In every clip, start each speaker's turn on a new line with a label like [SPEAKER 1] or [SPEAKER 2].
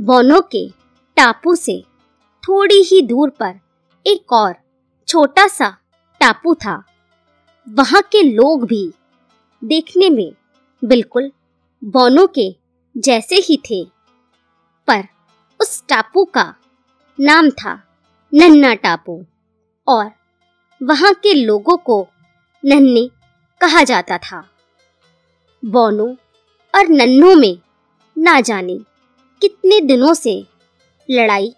[SPEAKER 1] बोनो के टापू से थोड़ी ही दूर पर एक और छोटा सा टापू था। वहाँ के लोग भी देखने में बिल्कुल बोनो के जैसे ही थे। पर उस टापू का नाम था नन्ना टापू और वहाँ के लोगों को नन्ने कहा जाता था। बोनो और नन्नों में ना जाने कितने दिनों से लड़ाई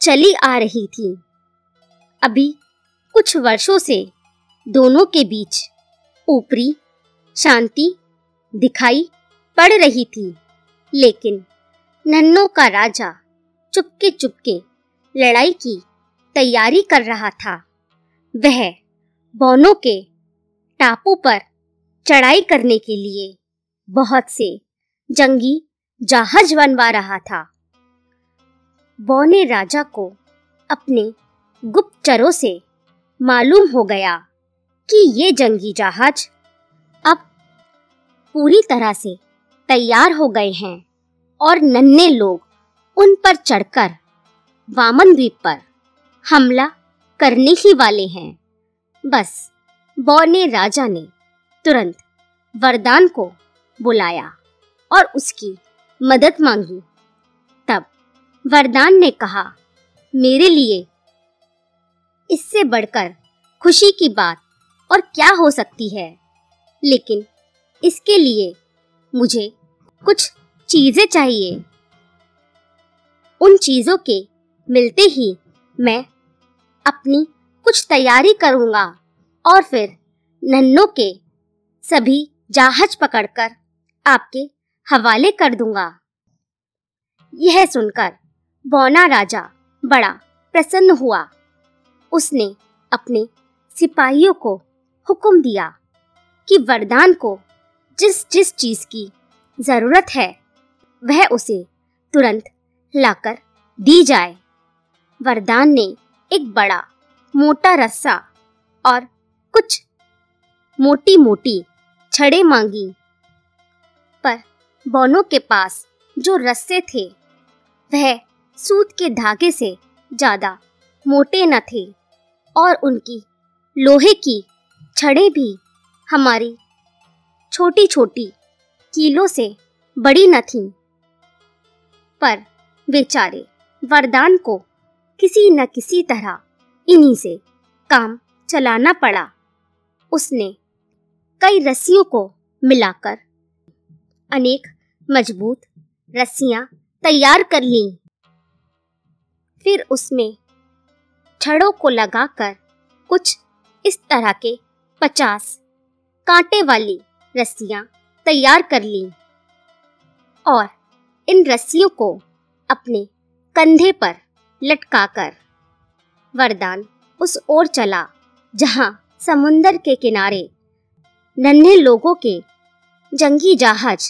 [SPEAKER 1] चली आ रही थी। अभी कुछ वर्षों से दोनों के बीच ऊपरी शांति दिखाई पड़ रही थी, लेकिन नन्नों का राजा चुपके चुपके लड़ाई की तैयारी कर रहा था। वह बोनो के टापू पर चढ़ाई करने के लिए बहुत से जंगी जहाज़ बनवा रहा था। बौने राजा को अपने गुप्तचरों से मालूम हो गया कि ये जंगी जहाज़ अब पूरी तरह से तैयार हो गए हैं और नन्हे लोग उन पर चढ़कर वामन द्वीप पर हमला करने ही वाले हैं। बस बौने राजा ने तुरंत वरदान को बुलाया और उसकी मदद मांगी। तब वरदान ने कहा, मेरे लिए इससे बढ़कर खुशी की बात और क्या हो सकती है? लेकिन इसके लिए मुझे कुछ चीज़ें चाहिए। उन चीज़ों के मिलते ही मैं अपनी कुछ तैयारी करूँगा और फिर नन्नों के सभी जहाज़ पकड़कर आपके हवाले कर दूँगा। यह सुनकर बौना राजा बड़ा प्रसन्न हुआ। उसने अपने सिपाहियों को हुक्म दिया कि वरदान को जिस जिस चीज़ की ज़रूरत है, वह उसे तुरंत लाकर दी जाए। वरदान ने एक बड़ा, मोटा रस्सा और कुछ मोटी मोटी छड़े मांगी। पर बोनो के पास जो रस्से थे, वह सूत के धागे से ज़्यादा मोटे न थे और उनकी लोहे की छड़े भी हमारी छोटी छोटी कीलों से बड़ी न थीं। पर बेचारे वरदान को किसी न किसी तरह इन्हीं से काम चलाना पड़ा। उसने कई रस्सियों को मिलाकर अनेक मज़बूत, रस्सियाँ तैयार कर ली। फिर उसमें छड़ों को लगाकर कुछ इस तरह के पचास कांटे वाली रस्सियाँ तैयार कर ली और इन रस्सियों को अपने कंधे पर लटकाकर वरदान उस ओर चला, जहाँ समुंदर के किनारे नन्हे लोगों के जंगी जहाज़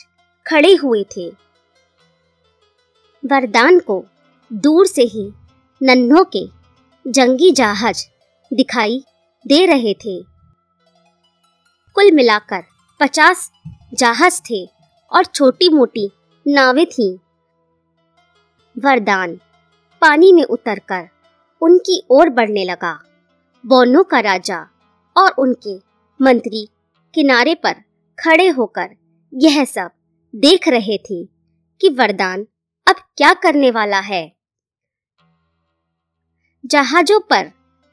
[SPEAKER 1] खड़े हुए थे। वरदान को दूर से ही नन्हों के जंगी जहाज़ दिखाई दे रहे थे। कुल मिलाकर पचास जहाज़ थे और छोटी मोटी नावें थीं। वरदान पानी में उतरकर उनकी ओर बढ़ने लगा। बोनो का राजा और उनके मंत्री किनारे पर खड़े होकर यह सब देख रहे थे कि वरदान अब क्या करने वाला है। जहाजों पर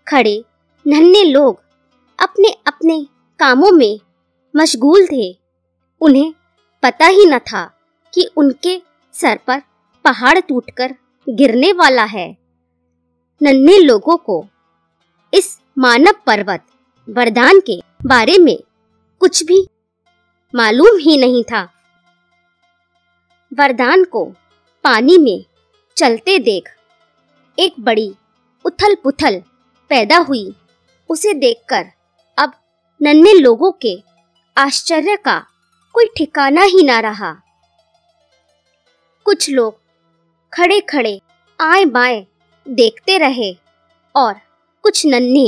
[SPEAKER 1] खड़े नन्हे लोग अपने अपने कामों में मशगूल थे। उन्हें पता ही न था कि उनके सर पर पहाड़ टूटकर गिरने वाला है। नन्हे लोगों को इस मानव पर्वत वरदान के बारे में कुछ भी मालूम ही नहीं था। वरदान को पानी में चलते देख। एक बड़ी उथल पुथल पैदा हुई। उसे देखकर अब नन्हे लोगों के आश्चर्य का कोई ठिकाना ही ना रहा। कुछ लोग खड़े खड़े आए बाएँ देखते रहे और कुछ नन्हे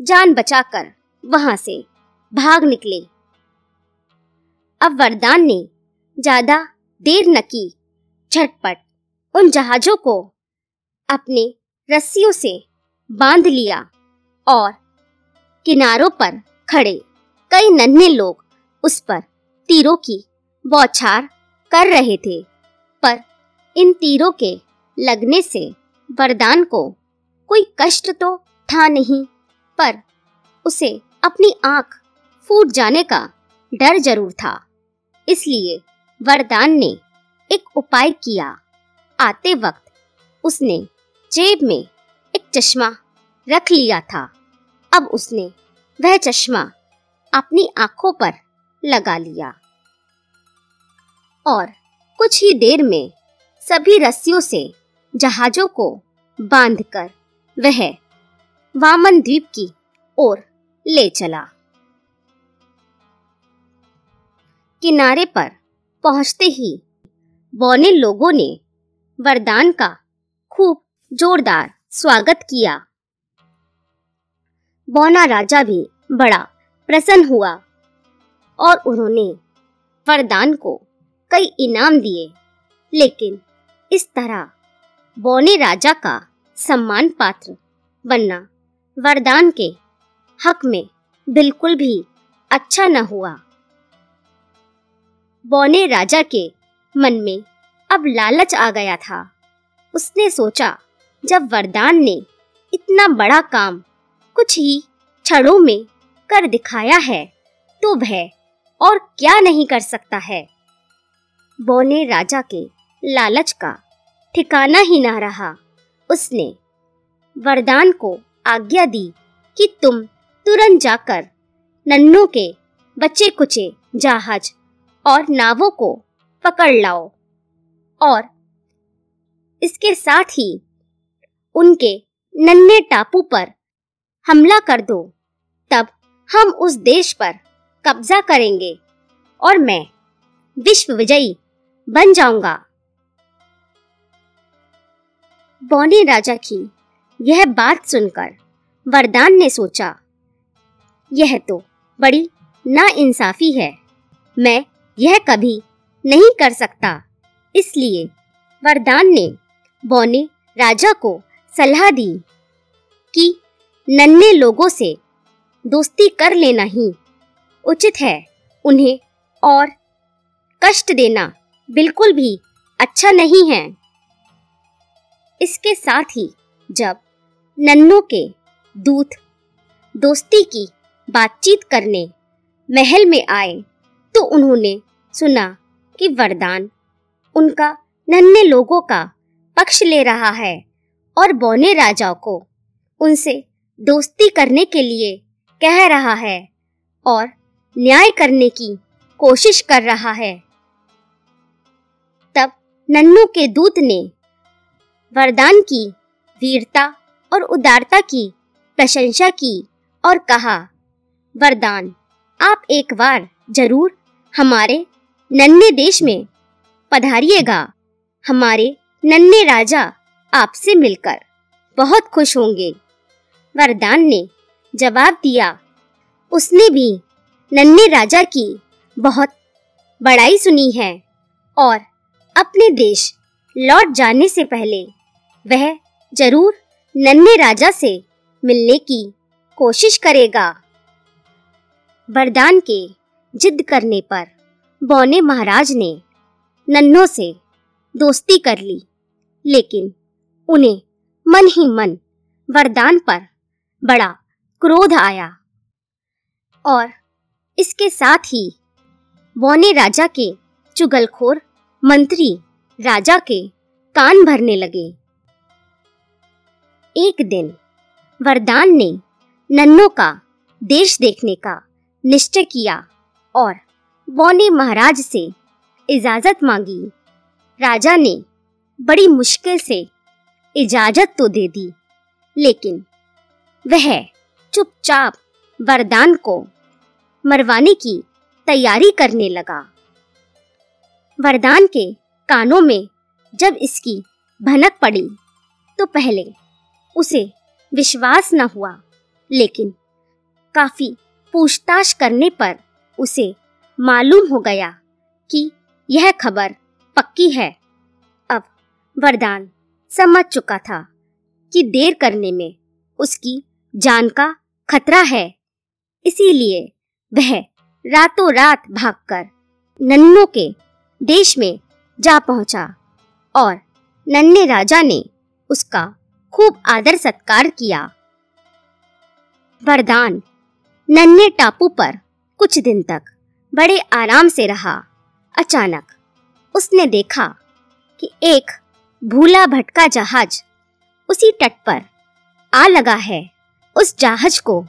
[SPEAKER 1] जान बचाकर वहाँ से भाग निकले। अब वरदान ने ज़्यादा देर न की। झटपट उन जहाजों को अपने रस्सियों से बाँध लिया और किनारों पर खड़े कई नन्हे लोग उस पर तीरों की बौछार कर रहे थे। पर इन तीरों के लगने से वरदान को कोई कष्ट तो था नहीं, पर उसे अपनी आँख फूट जाने का डर ज़रूर था। इसलिए वरदान ने एक उपाय किया। आते वक्त उसने जेब में एक चश्मा रख लिया था। अब उसने वह चश्मा अपनी आँखों पर लगा लिया। और कुछ ही देर में सभी रस्सियों से जहाजों को बांधकर वह वामन द्वीप की ओर ले चला। किनारे पर पहुँचते ही बौने लोगों ने वरदान का खूब जोरदार स्वागत किया। बौना राजा भी बड़ा प्रसन्न हुआ और उन्होंने वरदान को कई इनाम दिए। लेकिन इस तरह बौने राजा का सम्मान पात्र बनना वरदान के हक में बिल्कुल भी अच्छा न हुआ। बौने राजा के मन में अब लालच आ गया था। उसने सोचा, जब वरदान ने इतना बड़ा काम कुछ ही क्षणों में कर दिखाया है तो वह और क्या नहीं कर सकता है। बौने राजा के लालच का ठिकाना ही ना रहा। उसने वरदान को आज्ञा दी कि तुम तुरंत जाकर नन्नों के बच्चे कुचे जहाज़ और नावों को पकड़ लाओ। और इसके साथ ही उनके नन्हे टापू पर हमला कर दो। तब हम उस देश पर कब्जा करेंगे और मैं विश्व विजयी बन जाऊँगा। बौनी राजा की यह बात सुनकर वरदान ने सोचा, यह तो बड़ी नाइंसाफी है। मैं यह कभी नहीं कर सकता। इसलिए वरदान ने बौने राजा को सलाह दी कि नन्हे लोगों से दोस्ती कर लेना ही उचित है। उन्हें और कष्ट देना बिल्कुल भी अच्छा नहीं है। इसके साथ ही जब नन्नों के दूत दोस्ती की बातचीत करने महल में आए तो उन्होंने सुना कि वरदान उनका नन्हे लोगों का पक्ष ले रहा है और बौने राजा को उनसे दोस्ती करने के लिए कह रहा है और न्याय करने की कोशिश कर रहा है। तब नन्नू के दूत ने वरदान की वीरता और उदारता की प्रशंसा की और कहा, वरदान, आप एक बार ज़रूर हमारे नन्हे देश में पधारिएगा। हमारे नन्हे राजा आपसे मिलकर बहुत खुश होंगे। वरदान ने जवाब दिया, उसने भी नन्हे राजा की बहुत बड़ाई सुनी है और अपने देश लौट जाने से पहले वह ज़रूर नन्हे राजा से मिलने की कोशिश करेगा। वरदान के जिद करने पर बौने महाराज ने नन्नों से दोस्ती कर ली, लेकिन उन्हें मन ही मन वरदान पर बड़ा क्रोध आया। और इसके साथ ही बौने राजा के चुगलखोर मंत्री राजा के कान भरने लगे। एक दिन वरदान ने नन्नों का देश देखने का निश्चय किया और बौने महाराज से इजाज़त मांगी। राजा ने बड़ी मुश्किल से इजाज़त तो दे दी, लेकिन वह चुपचाप वरदान को मरवाने की तैयारी करने लगा। वरदान के कानों में जब इसकी भनक पड़ी तो पहले उसे विश्वास न हुआ, लेकिन काफ़ी पूछताछ करने पर उसे मालूम हो गया कि यह खबर पक्की है। अब वरदान समझ चुका था कि देर करने में उसकी जान का खतरा है। इसीलिए वह रातों रात भागकर नन्नों के देश में जा पहुँचा और नन्हे राजा ने उसका खूब आदर सत्कार किया। वरदान नन्हे टापू पर कुछ दिन तक बड़े आराम से रहा। अचानक उसने देखा कि एक भूला भटका जहाज़ उसी तट पर आ लगा है। उस जहाज़ को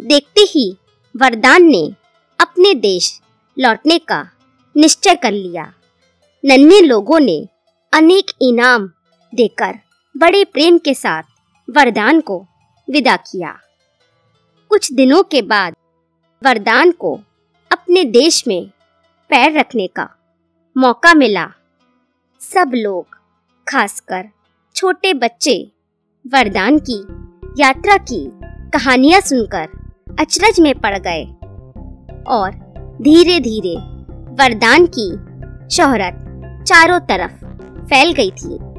[SPEAKER 1] देखते ही वरदान ने अपने देश लौटने का निश्चय कर लिया। नन्हे लोगों ने अनेक इनाम देकर बड़े प्रेम के साथ वरदान को विदा किया। कुछ दिनों के बाद वरदान को अपने देश में पैर रखने का मौका मिला। सब लोग, खासकर छोटे बच्चे, वरदान की, यात्रा की कहानियाँ सुनकर अचरज में पड़ गए और धीरे धीरे वरदान की शोहरत चारों तरफ़ फैल गई थी।